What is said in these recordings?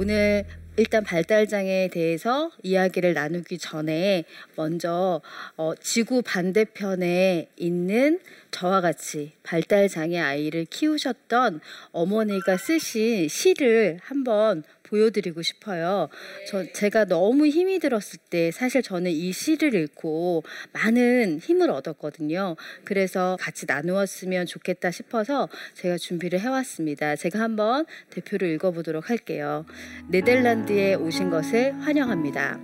어, 오늘 일단 발달장애에 대해서 이야기를 나누기 전에 먼저 어, 지구 반대편에 있는 저와 같이 발달장애 아이를 키우셨던 어머니가 쓰신 시를 한번 보여드리고 싶어요. 저 제가 너무 힘이 들었을 때 사실 저는 이 시를 읽고 많은 힘을 얻었거든요. 그래서 같이 나누었으면 좋겠다 싶어서 제가 준비를 해왔습니다. 제가 한번 대표로 읽어보도록 할게요. 네덜란드에 오신 것을 환영합니다.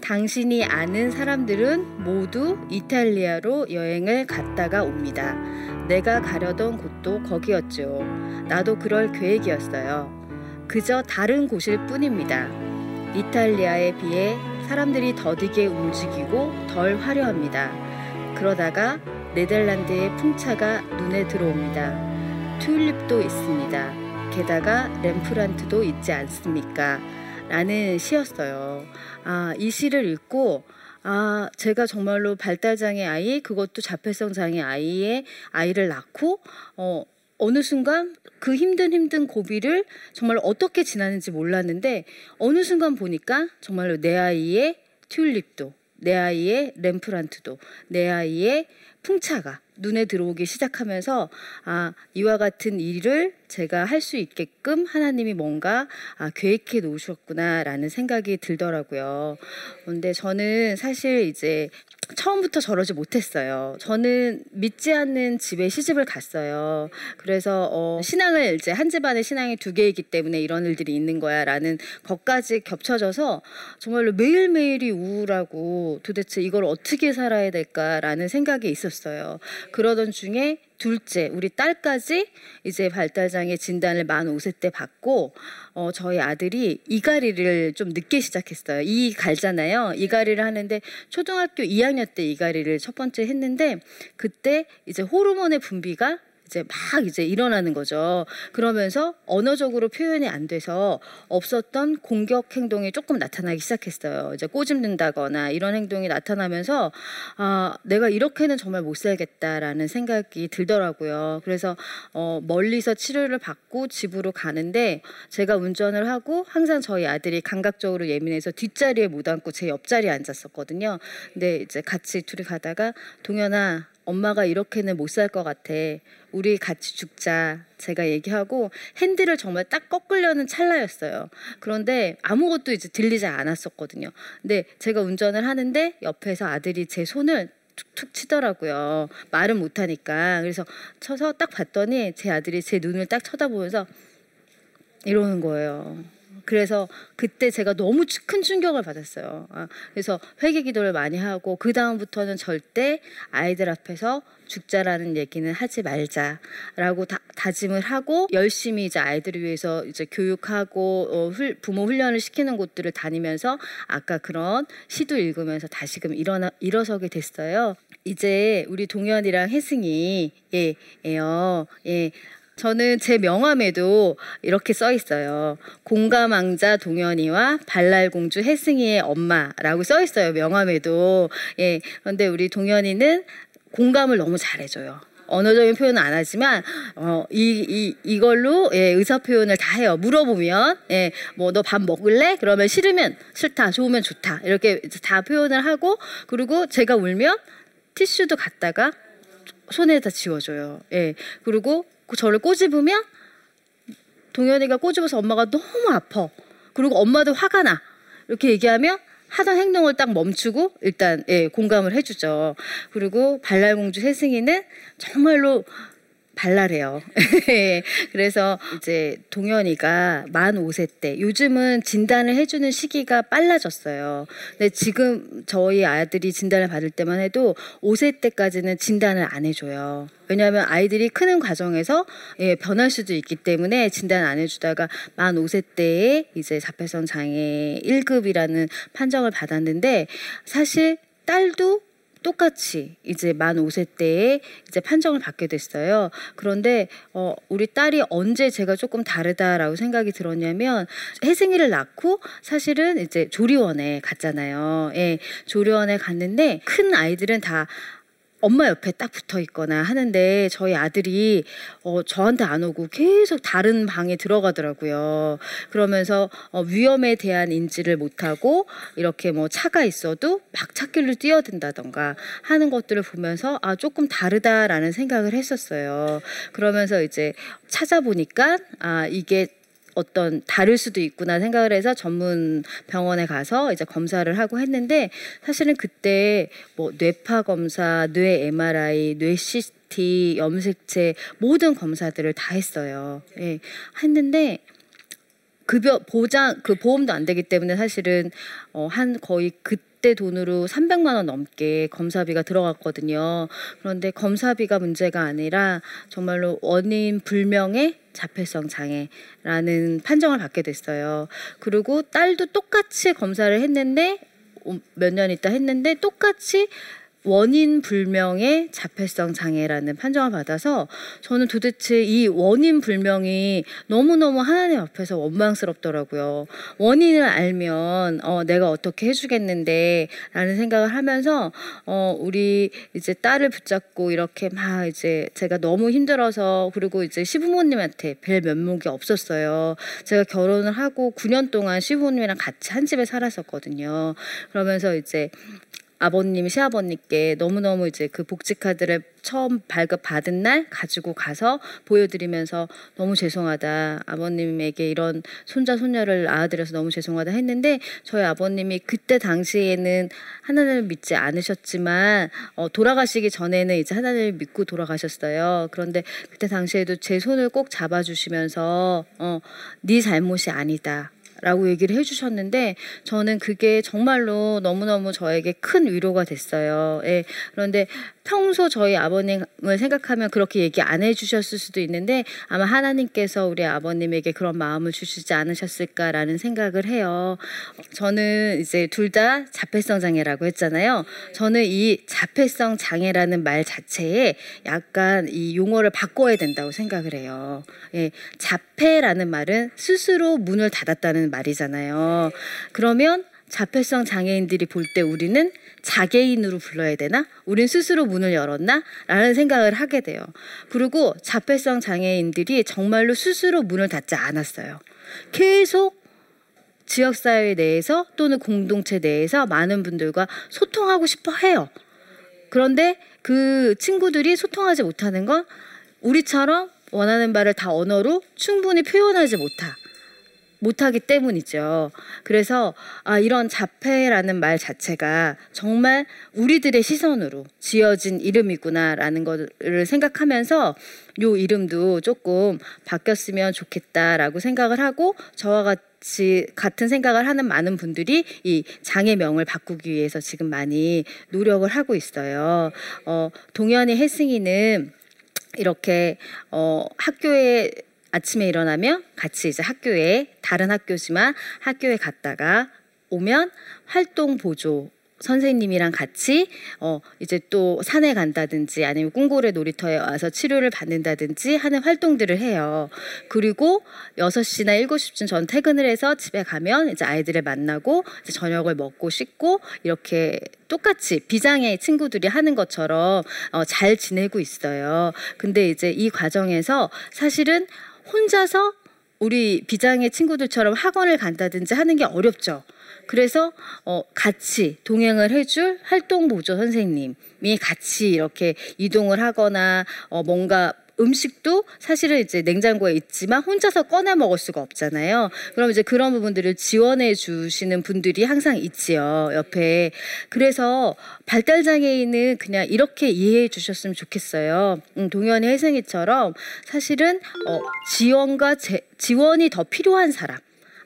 당신이 아는 사람들은 모두 이탈리아로 여행을 갔다가 옵니다. 내가 가려던 곳도 거기였죠. 나도 그럴 계획이었어요. 그저 다른 곳일 뿐입니다. 이탈리아에 비해 사람들이 더디게 움직이고 덜 화려합니다. 그러다가 네덜란드의 풍차가 눈에 들어옵니다. 튤립도 있습니다. 게다가 렘프란트도 있지 않습니까? 라는 시였어요. 아, 이 시를 읽고 아, 제가 정말로 발달장애 아이, 그것도 자폐성 장애 아이의 아이를 낳고, 어, 어느 순간 그 힘든 힘든 고비를 정말 어떻게 지나는지 몰랐는데 어느 순간 보니까 정말로 내 아이의 튤립도 내 아이의 램프란트도 내 아이의 풍차가 눈에 들어오기 시작하면서 아 이와 같은 일을 제가 할 수 있게끔 하나님이 뭔가 아, 계획해 놓으셨구나라는 생각이 들더라고요. 근데 저는 사실 이제 처음부터 저러지 못했어요. 저는 믿지 않는 집에 시집을 갔어요. 그래서 어, 신앙을 이제 한 집안에 신앙이 두 개이기 때문에 이런 일들이 있는 거야라는 것까지 겹쳐져서 정말로 매일매일이 우울하고 도대체 이걸 어떻게 살아야 될까라는 생각이 있었어요. 그러던 중에 둘째, 우리 딸까지 이제 발달장애 진단을 만 5세 때 받고, 어, 저희 아들이 이가리를 좀 늦게 시작했어요. 이 갈잖아요. 이가리를 하는데 초등학교 2학년 때 이가리를 첫 번째 했는데, 그때 이제 호르몬의 분비가 이제 막 이제 일어나는 거죠. 그러면서 언어적으로 표현이 안 돼서 없었던 공격 행동이 조금 나타나기 시작했어요. 이제 꼬집는다거나 이런 행동이 나타나면서 아, 내가 이렇게는 정말 못 살겠다라는 생각이 들더라고요. 그래서 어, 멀리서 치료를 받고 집으로 가는데 제가 운전을 하고 항상 저희 아들이 감각적으로 예민해서 뒷자리에 못 앉고 제 옆자리에 앉았었거든요. 근데 이제 같이 둘이 가다가 동현아 엄마가 이렇게는 못 살 것 같아. 우리 같이 죽자. 제가 얘기하고 핸들을 정말 딱 꺾으려는 찰나였어요. 그런데 아무것도 이제 들리지 않았었거든요. 근데 제가 운전을 하는데 옆에서 아들이 제 손을 툭툭 치더라고요. 말은 못하니까. 그래서 쳐서 딱 봤더니 제 아들이 제 눈을 딱 쳐다보면서 이러는 거예요. 그래서 그때 제가 너무 큰 충격을 받았어요. 아, 그래서 회개 기도를 많이 하고 그 다음부터는 절대 아이들 앞에서 죽자라는 얘기는 하지 말자라고 다, 다짐을 하고 열심히 이제 아이들을 위해서 이제 교육하고 어, 훌, 부모 훈련을 시키는 곳들을 다니면서 아까 그런 시도 읽으면서 다시금 일어나 일어서게 됐어요. 이제 우리 동현이랑 혜승이 예, 예요. 예. 저는 제 명함에도 이렇게 써 있어요. 공감왕자 동현이와 발랄공주 혜승이의 엄마라고 써 있어요. 명함에도. 예. 그런데 우리 동현이는 공감을 너무 잘해줘요. 언어적인 표현은 안 하지만 어, 이, 이, 이걸로 예, 의사 표현을 다 해요. 물어보면 예, 뭐너 밥 먹을래? 그러면 싫으면 싫다, 좋으면 좋다 이렇게 다 표현을 하고 그리고 제가 울면 티슈도 갖다가 손에다 지워줘요. 예, 그리고 그 저를 꼬집으면 동현이가 꼬집어서 엄마가 너무 아파. 그리고 엄마도 화가 나. 이렇게 얘기하면 하던 행동을 딱 멈추고 일단 예, 공감을 해주죠. 그리고 발랄공주 세승이는 정말로 발랄해요. 그래서 이제 동현이가 만 5세 때 요즘은 진단을 해주는 시기가 빨라졌어요. 근데 지금 저희 아들이 진단을 받을 때만 해도 5세 때까지는 진단을 안 해줘요. 왜냐하면 아이들이 크는 과정에서 예, 변할 수도 있기 때문에 진단 안 해주다가 만 5세 때에 이제 자폐성 장애 1급이라는 판정을 받았는데 사실 딸도 똑같이 이제 만 5세 때에 이제 판정을 받게 됐어요. 그런데 어 우리 딸이 언제 제가 조금 다르다라고 생각이 들었냐면 혜승이를 낳고 사실은 이제 조리원에 갔잖아요. 예. 조리원에 갔는데 큰 아이들은 다 엄마 옆에 딱 붙어 있거나 하는데 저희 아들이 어, 저한테 안 오고 계속 다른 방에 들어가더라고요. 그러면서 어, 위험에 대한 인지를 못하고 이렇게 뭐 차가 있어도 막 찾길로 뛰어든다던가 하는 것들을 보면서 아 조금 다르다라는 생각을 했었어요. 그러면서 이제 찾아보니까 아 이게 어떤 다를 수도 있구나 생각을 해서 전문 병원에 가서 이제 검사를 하고 했는데 사실은 그때 뭐 뇌파 검사, 뇌 MRI, 뇌 CT, 염색체 모든 검사들을 다 했어요. 예. 했는데 급여 보장 그 보험도 안 되기 때문에 사실은 어, 한 거의 그 때 돈으로 300만 원 넘게 검사비가 들어갔거든요. 그런데 검사비가 문제가 아니라 정말로 원인 불명의 자폐성 장애라는 판정을 받게 됐어요. 그리고 딸도 똑같이 검사를 했는데 몇 년 있다 했는데 똑같이 원인 불명의 자폐성 장애라는 판정을 받아서 저는 도대체 이 원인 불명이 너무너무 하나님 앞에서 원망스럽더라고요. 원인을 알면 어, 내가 어떻게 해주겠는데 라는 생각을 하면서 어, 우리 이제 딸을 붙잡고 이렇게 막 이제 제가 너무 힘들어서 그리고 이제 시부모님한테 뵐 면목이 없었어요. 제가 결혼을 하고 9년 동안 시부모님이랑 같이 한 집에 살았었거든요. 그러면서 이제 아버님, 시아버님께 너무너무 이제 그 복지카드를 처음 발급 받은 날 가지고 가서 보여드리면서 너무 죄송하다. 아버님에게 이런 손자, 손녀를 낳아드려서 너무 죄송하다 했는데 저희 아버님이 그때 당시에는 하나님을 믿지 않으셨지만 어, 돌아가시기 전에는 이제 하나님을 믿고 돌아가셨어요. 그런데 그때 당시에도 제 손을 꼭 잡아주시면서 어, 네 잘못이 아니다. 라고 얘기를 해주셨는데 저는 그게 정말로 너무너무 저에게 큰 위로가 됐어요. 예. 그런데 평소 저희 아버님을 생각하면 그렇게 얘기 안 해주셨을 수도 있는데 아마 하나님께서 우리 아버님에게 그런 마음을 주시지 않으셨을까라는 생각을 해요. 저는 이제 둘 다 자폐성 장애라고 했잖아요. 저는 이 자폐성 장애라는 말 자체에 약간 이 용어를 바꿔야 된다고 생각을 해요. 예, 자폐라는 말은 스스로 문을 닫았다는 말이잖아요. 그러면 자폐성 장애인들이 볼 때 우리는 자개인으로 불러야 되나? 우린 스스로 문을 열었나? 라는 생각을 하게 돼요. 그리고 자폐성 장애인들이 정말로 스스로 문을 닫지 않았어요. 계속 지역사회 내에서 또는 공동체 내에서 많은 분들과 소통하고 싶어 해요. 그런데 그 친구들이 소통하지 못하는 건 우리처럼 원하는 바를 다 언어로 충분히 표현하지 못하. 못하기 때문이죠. 그래서 아, 이런 자폐라는 말 자체가 정말 우리들의 시선으로 지어진 이름이구나라는 것을 생각하면서 요 이름도 조금 바뀌었으면 좋겠다라고 생각을 하고 저와 같이 같은 생각을 하는 많은 분들이 이 장애명을 바꾸기 위해서 지금 많이 노력을 하고 있어요. 어, 동현이 혜승이는 이렇게 어, 학교에 아침에 일어나면 같이 이제 학교에 다른 학교지만 학교에 갔다가 오면 활동 보조 선생님이랑 같이 어 이제 또 산에 간다든지 아니면 꿈고래 놀이터에 와서 치료를 받는다든지 하는 활동들을 해요. 그리고 여섯 시나 일곱 시쯤 전 퇴근을 해서 집에 가면 이제 아이들을 만나고 이제 저녁을 먹고 씻고 이렇게 똑같이 비장의 친구들이 하는 것처럼 어, 잘 지내고 있어요. 근데 이제 이 과정에서 사실은 혼자서 우리 비장의 친구들처럼 학원을 간다든지 하는 게 어렵죠. 그래서 어, 같이 동행을 해줄 활동 보조 선생님이 같이 이렇게 이동을 하거나 어, 뭔가 음식도 사실은 이제 냉장고에 있지만 혼자서 꺼내 먹을 수가 없잖아요. 그럼 이제 그런 부분들을 지원해 주시는 분들이 항상 있지요. 옆에. 그래서 발달 장애인은 그냥 이렇게 이해해 주셨으면 좋겠어요. 음, 동현이 혜승이처럼 사실은 어, 지원과 제, 지원이 더 필요한 사람.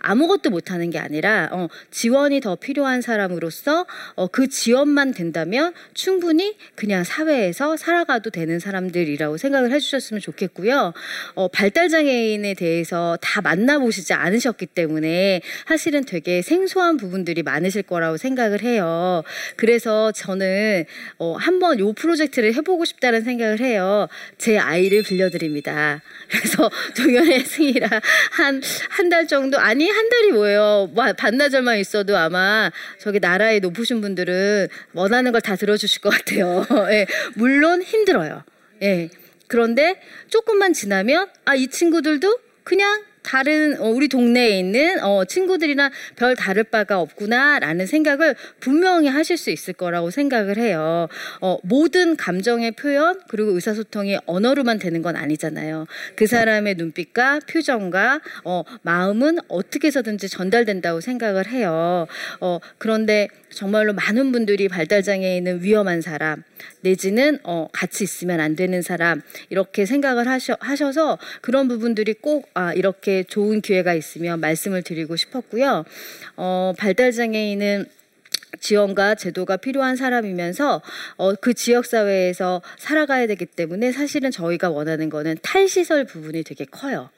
아무것도 못하는 게 아니라 어, 지원이 더 필요한 사람으로서 어, 그 지원만 된다면 충분히 그냥 사회에서 살아가도 되는 사람들이라고 생각을 해주셨으면 좋겠고요. 어, 발달 장애인에 대해서 다 만나보시지 않으셨기 때문에 사실은 되게 생소한 부분들이 많으실 거라고 생각을 해요. 그래서 저는 어, 한번 요 프로젝트를 해보고 싶다는 생각을 해요. 제 아이를 빌려드립니다. 그래서 동현의 승이라 한 한 달 정도 아니 한 달이 뭐예요? 와, 반나절만 있어도 아마 저기 나라의 높으신 분들은 원하는 걸 다 들어주실 것 같아요. 예, 물론 힘들어요. 예. 그런데 조금만 지나면 아, 이 친구들도 그냥 다른 어, 우리 동네에 있는 어, 친구들이나 별 다를 바가 없구나라는 생각을 분명히 하실 수 있을 거라고 생각을 해요. 어, 모든 감정의 표현 그리고 의사소통이 언어로만 되는 건 아니잖아요. 그 사람의 눈빛과 표정과 어, 마음은 어떻게 해서든지 전달된다고 생각을 해요. 어, 그런데 정말로 많은 분들이 발달장애인은 위험한 사람 내지는 어, 같이 있으면 안 되는 사람 이렇게 생각을 하셔, 하셔서 그런 부분들이 꼭 아, 이렇게 좋은 기회가 있으면 말씀을 드리고 싶었고요. 어, 발달 장애인은 지원과 제도가 필요한 사람이면서 어, 그 지역 사회에서 살아가야 되기 때문에 사실은 저희가 원하는 거는 탈시설 부분이 되게 커요.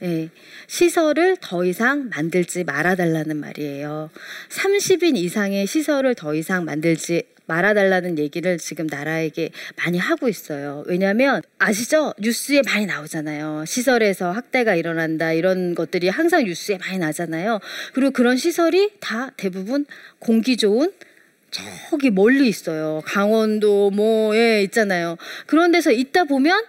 네, 시설을 더 이상 만들지 말아달라는 말이에요. 30인 이상의 시설을 더 이상 만들지 말아달라는 얘기를 지금 나라에게 많이 하고 있어요. 왜냐하면 아시죠? 뉴스에 많이 나오잖아요. 시설에서 학대가 일어난다 이런 것들이 항상 뉴스에 많이 나잖아요. 그리고 그런 시설이 다 대부분 공기 좋은 저기 멀리 있어요. 강원도 뭐에 있잖아요. 그런 데서 있다 보면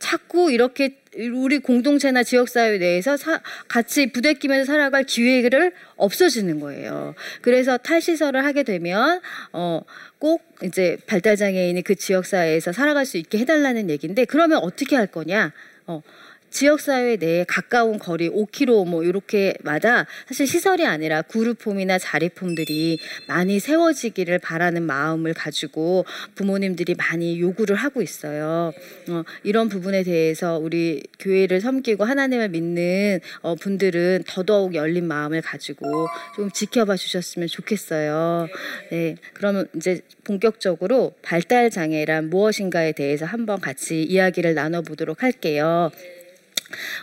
자꾸 이렇게 우리 공동체나 지역사회 내에서 사, 같이 부대끼면서 살아갈 기회를 없어지는 거예요. 그래서 탈시설을 하게 되면 어, 꼭 이제 발달장애인이 그 지역사회에서 살아갈 수 있게 해달라는 얘기인데 그러면 어떻게 할 거냐? 어, 지역사회 내에 가까운 거리 5km 뭐 이렇게마다 사실 시설이 아니라 그룹홈이나 자리폼들이 많이 세워지기를 바라는 마음을 가지고 부모님들이 많이 요구를 하고 있어요. 어, 이런 부분에 대해서 우리 교회를 섬기고 하나님을 믿는 어, 분들은 더더욱 열린 마음을 가지고 좀 지켜봐 주셨으면 좋겠어요. 네, 그러면 이제 본격적으로 발달 장애란 무엇인가에 대해서 한번 같이 이야기를 나눠보도록 할게요.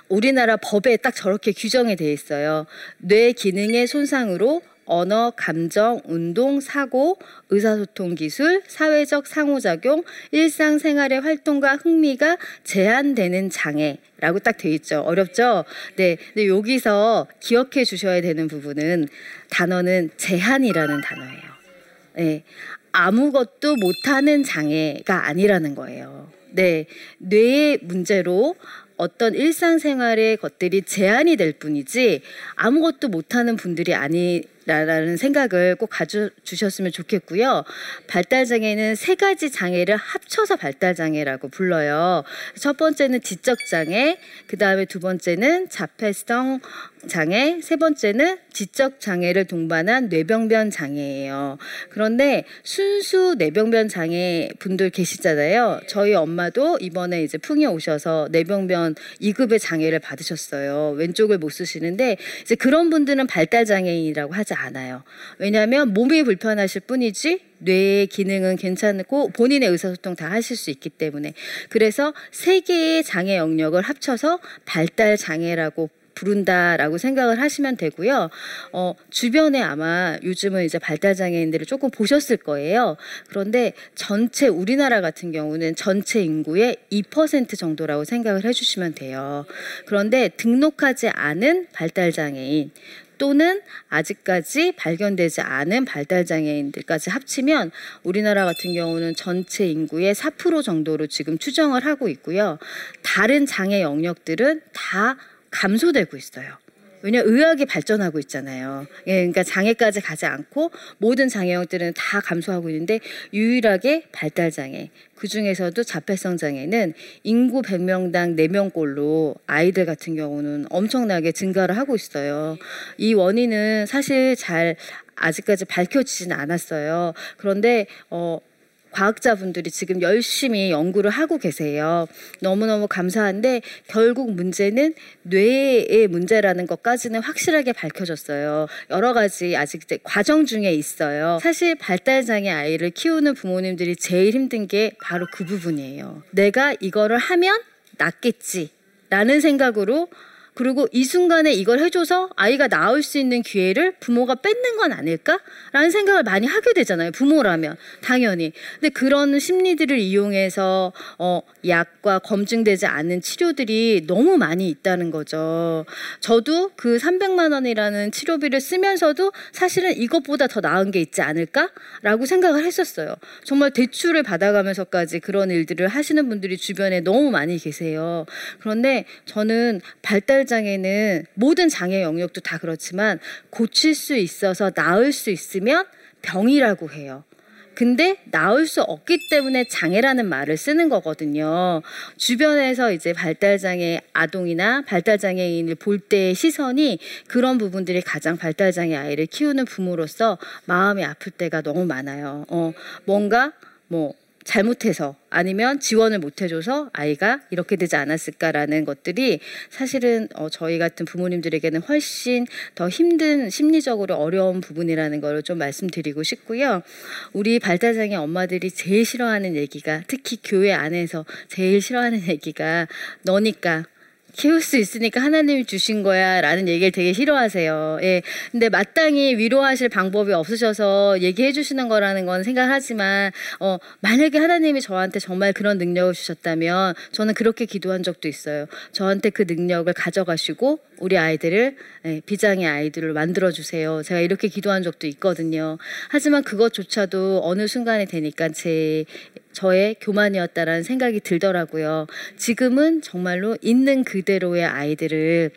우리나라 법에 딱 저렇게 규정이 돼 있어요. 뇌 기능의 손상으로 언어, 감정, 운동, 사고, 의사소통 기술, 사회적 상호작용, 일상생활의 활동과 흥미가 제한되는 장애 라고 딱 돼 있죠. 어렵죠? 네. 근데 여기서 기억해 주셔야 되는 부분은 단어는 제한이라는 단어예요. 네. 아무것도 못하는 장애가 아니라는 거예요. 네. 뇌의 문제로 어떤 일상생활의 것들이 제한이 될 뿐이지 아무것도 못하는 분들이 아니 라는 생각을 꼭 가져주셨으면 좋겠고요. 발달장애는 세 가지 장애를 합쳐서 발달장애라고 불러요. 첫 번째는 지적장애, 그 다음에 두 번째는 자폐성 장애, 세 번째는 지적 장애를 동반한 뇌병변 장애예요. 그런데 순수 뇌병변 장애 분들 계시잖아요. 저희 엄마도 이번에 이제 풍이 오셔서 뇌병변 2급의 장애를 받으셨어요. 왼쪽을 못 쓰시는데 이제 그런 분들은 발달 장애인이라고 하지 않아요. 왜냐하면 몸이 불편하실 뿐이지 뇌의 기능은 괜찮고 본인의 의사소통 다 하실 수 있기 때문에 그래서 세 개의 장애 영역을 합쳐서 발달 장애라고 부른다라고 생각을 하시면 되고요. 어, 주변에 아마 요즘은 이제 발달 장애인들을 조금 보셨을 거예요. 그런데 전체 우리나라 같은 경우는 전체 인구의 2% 정도라고 생각을 해주시면 돼요. 그런데 등록하지 않은 발달 장애인 또는 아직까지 발견되지 않은 발달 장애인들까지 합치면 우리나라 같은 경우는 전체 인구의 4% 정도로 지금 추정을 하고 있고요. 다른 장애 영역들은 다 감소되고 있어요. 왜냐 의학이 발전하고 있잖아요. 예, 그러니까 장애까지 가지 않고 모든 장애형들은 다 감소하고 있는데 유일하게 발달 장애 그 중에서도 자폐성 장애는 인구 100명당 4명꼴로 아이들 같은 경우는 엄청나게 증가를 하고 있어요. 이 원인은 사실 잘 아직까지 밝혀지진 않았어요. 그런데 어 과학자분들이 지금 열심히 연구를 하고 계세요. 너무너무 감사한데 결국 문제는 뇌의 문제라는 것까지는 확실하게 밝혀졌어요. 여러 가지 아직 과정 중에 있어요. 사실 발달장애 아이를 키우는 부모님들이 제일 힘든 게 바로 그 부분이에요. 내가 이거를 하면 낫겠지. 라는 생각으로 그리고 이 순간에 이걸 해줘서 아이가 나올 수 있는 기회를 부모가 뺏는 건 아닐까라는 생각을 많이 하게 되잖아요. 부모라면 당연히. 근데 그런 심리들을 이용해서 어, 약과 검증되지 않은 치료들이 너무 많이 있다는 거죠. 저도 그 300만 원이라는 치료비를 쓰면서도 사실은 이것보다 더 나은 게 있지 않을까라고 생각을 했었어요. 정말 대출을 받아가면서까지 그런 일들을 하시는 분들이 주변에 너무 많이 계세요. 그런데 저는 발달 장애는 모든 장애 영역도 다 그렇지만 고칠 수 있어서 나을 수 있으면 병이라고 해요. 근데 나올 수 없기 때문에 장애라는 말을 쓰는 거거든요. 주변에서 이제 발달장애 아동이나 발달장애인을 볼 때의 시선이 그런 부분들이 가장 발달장애 아이를 키우는 부모로서 마음이 아플 때가 너무 많아요. 어, 뭔가 뭐 잘못해서 아니면 지원을 못 해줘서 아이가 이렇게 되지 않았을까라는 것들이 사실은 어, 저희 같은 부모님들에게는 훨씬 더 힘든 심리적으로 어려운 부분이라는 걸 좀 말씀드리고 싶고요. 우리 발달장애 엄마들이 제일 싫어하는 얘기가 특히 교회 안에서 제일 싫어하는 얘기가 너니까 키울 수 있으니까 하나님이 주신 거야 라는 얘기를 되게 싫어하세요. 예. 근데 마땅히 위로하실 방법이 없으셔서 얘기해 주시는 거라는 건 생각하지만, 어, 만약에 하나님이 저한테 정말 그런 능력을 주셨다면 저는 그렇게 기도한 적도 있어요. 저한테 그 능력을 가져가시고 우리 아이들을, 예, 비장의 아이들을 만들어 주세요. 제가 이렇게 기도한 적도 있거든요. 하지만 그것조차도 어느 순간에 되니까 제 저의 교만이었다라는 생각이 들더라고요. 지금은 정말로 있는 그대로의 아이들을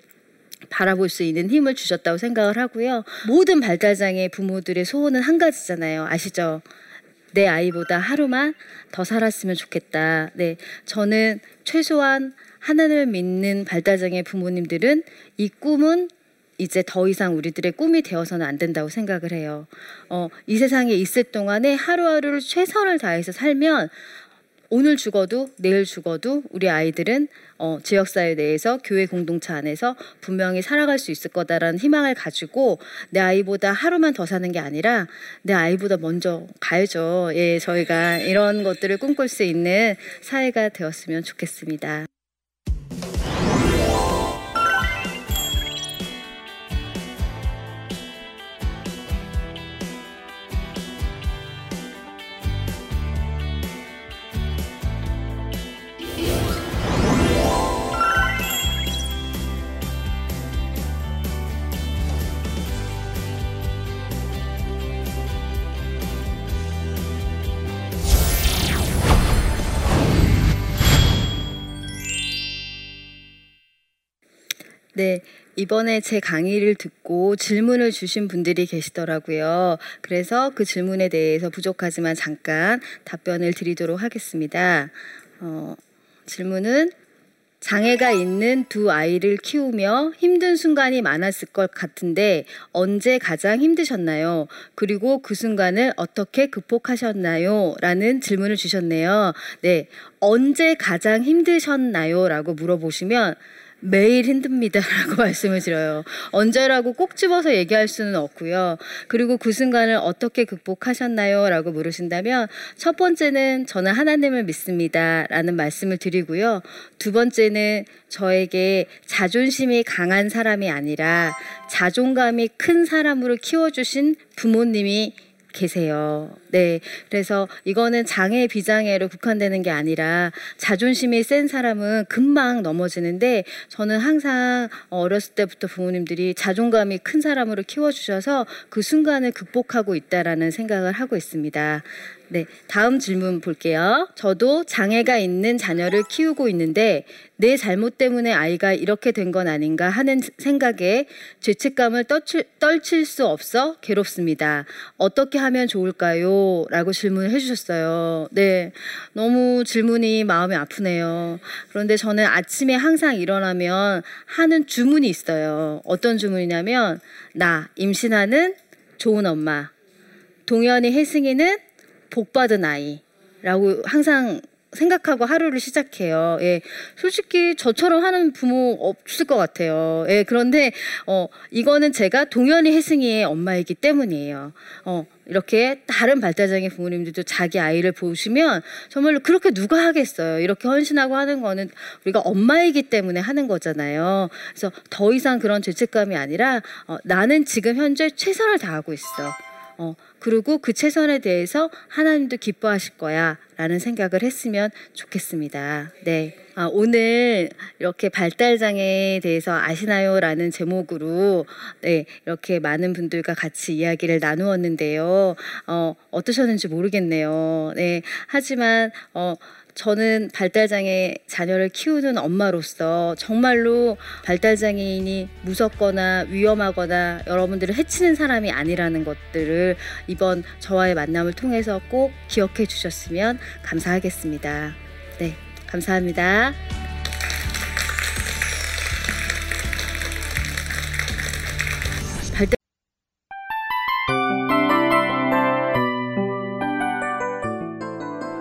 바라볼 수 있는 힘을 주셨다고 생각을 하고요. 모든 발달장애 부모들의 소원은 한 가지잖아요. 아시죠? 내 아이보다 하루만 더 살았으면 좋겠다. 네. 저는 최소한 하나님을 믿는 발달장애 부모님들은 이 꿈은 이제 더 이상 우리들의 꿈이 되어서는 안 된다고 생각을 해요. 어, 이 세상에 있을 동안에 하루하루를 최선을 다해서 살면 오늘 죽어도 내일 죽어도 우리 아이들은 어, 지역사회 내에서 교회 공동체 안에서 분명히 살아갈 수 있을 거다라는 희망을 가지고 내 아이보다 하루만 더 사는 게 아니라 내 아이보다 먼저 가야죠. 예, 저희가 이런 것들을 꿈꿀 수 있는 사회가 되었으면 좋겠습니다. 네, 이번에 제 강의를 듣고 질문을 주신 분들이 계시더라고요. 그래서 그 질문에 대해서 부족하지만 잠깐 답변을 드리도록 하겠습니다. 어, 질문은 장애가 있는 두 아이를 키우며 힘든 순간이 많았을 것 같은데 언제 가장 힘드셨나요? 그리고 그 순간을 어떻게 극복하셨나요? 라는 질문을 주셨네요. 네. 언제 가장 힘드셨나요? 라고 물어보시면 매일 힘듭니다라고 말씀을 드려요. 언제라고 꼭 집어서 얘기할 수는 없고요. 그리고 그 순간을 어떻게 극복하셨나요? 라고 물으신다면 첫 번째는 저는 하나님을 믿습니다 라는 말씀을 드리고요. 두 번째는 저에게 자존심이 강한 사람이 아니라 자존감이 큰 사람으로 키워주신 부모님이 계세요. 네. 그래서 이거는 장애 비장애로 국한되는 게 아니라 자존심이 센 사람은 금방 넘어지는데 저는 항상 어렸을 때부터 부모님들이 자존감이 큰 사람으로 키워 주셔서 그 순간을 극복하고 있다라는 생각을 하고 있습니다. 네, 다음 질문 볼게요. 저도 장애가 있는 자녀를 키우고 있는데 내 잘못 때문에 아이가 이렇게 된 건 아닌가 하는 생각에 죄책감을 떨칠, 떨칠 수 없어 괴롭습니다. 어떻게 하면 좋을까요? 라고 질문을 해주셨어요. 네, 너무 질문이 마음이 아프네요. 그런데 저는 아침에 항상 일어나면 하는 주문이 있어요. 어떤 주문이냐면 나 임신하는 좋은 엄마, 동현이 혜승이는 복 받은 아이라고 항상 생각하고 하루를 시작해요. 예. 솔직히 저처럼 하는 부모 없을 것 같아요. 예. 그런데, 어, 이거는 제가 동현이 혜승이의 엄마이기 때문이에요. 어, 이렇게 다른 발달장애 부모님들도 자기 아이를 보시면 정말로 그렇게 누가 하겠어요. 이렇게 헌신하고 하는 거는 우리가 엄마이기 때문에 하는 거잖아요. 그래서 더 이상 그런 죄책감이 아니라 어, 나는 지금 현재 최선을 다하고 있어. 어, 그리고 그 최선에 대해서 하나님도 기뻐하실 거야. 라는 생각을 했으면 좋겠습니다. 네. 아, 오늘 이렇게 발달장애에 대해서 아시나요? 라는 제목으로 네, 이렇게 많은 분들과 같이 이야기를 나누었는데요. 어, 어떠셨는지 모르겠네요. 네. 하지만, 어, 저는 발달장애 자녀를 키우는 엄마로서 정말로 발달장애인이 무섭거나 위험하거나 여러분들을 해치는 사람이 아니라는 것들을 이번 저와의 만남을 통해서 꼭 기억해 주셨으면 감사하겠습니다. 네, 감사합니다.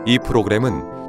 이 프로그램은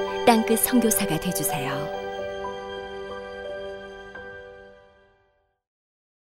땅끝 성교사가 되주세요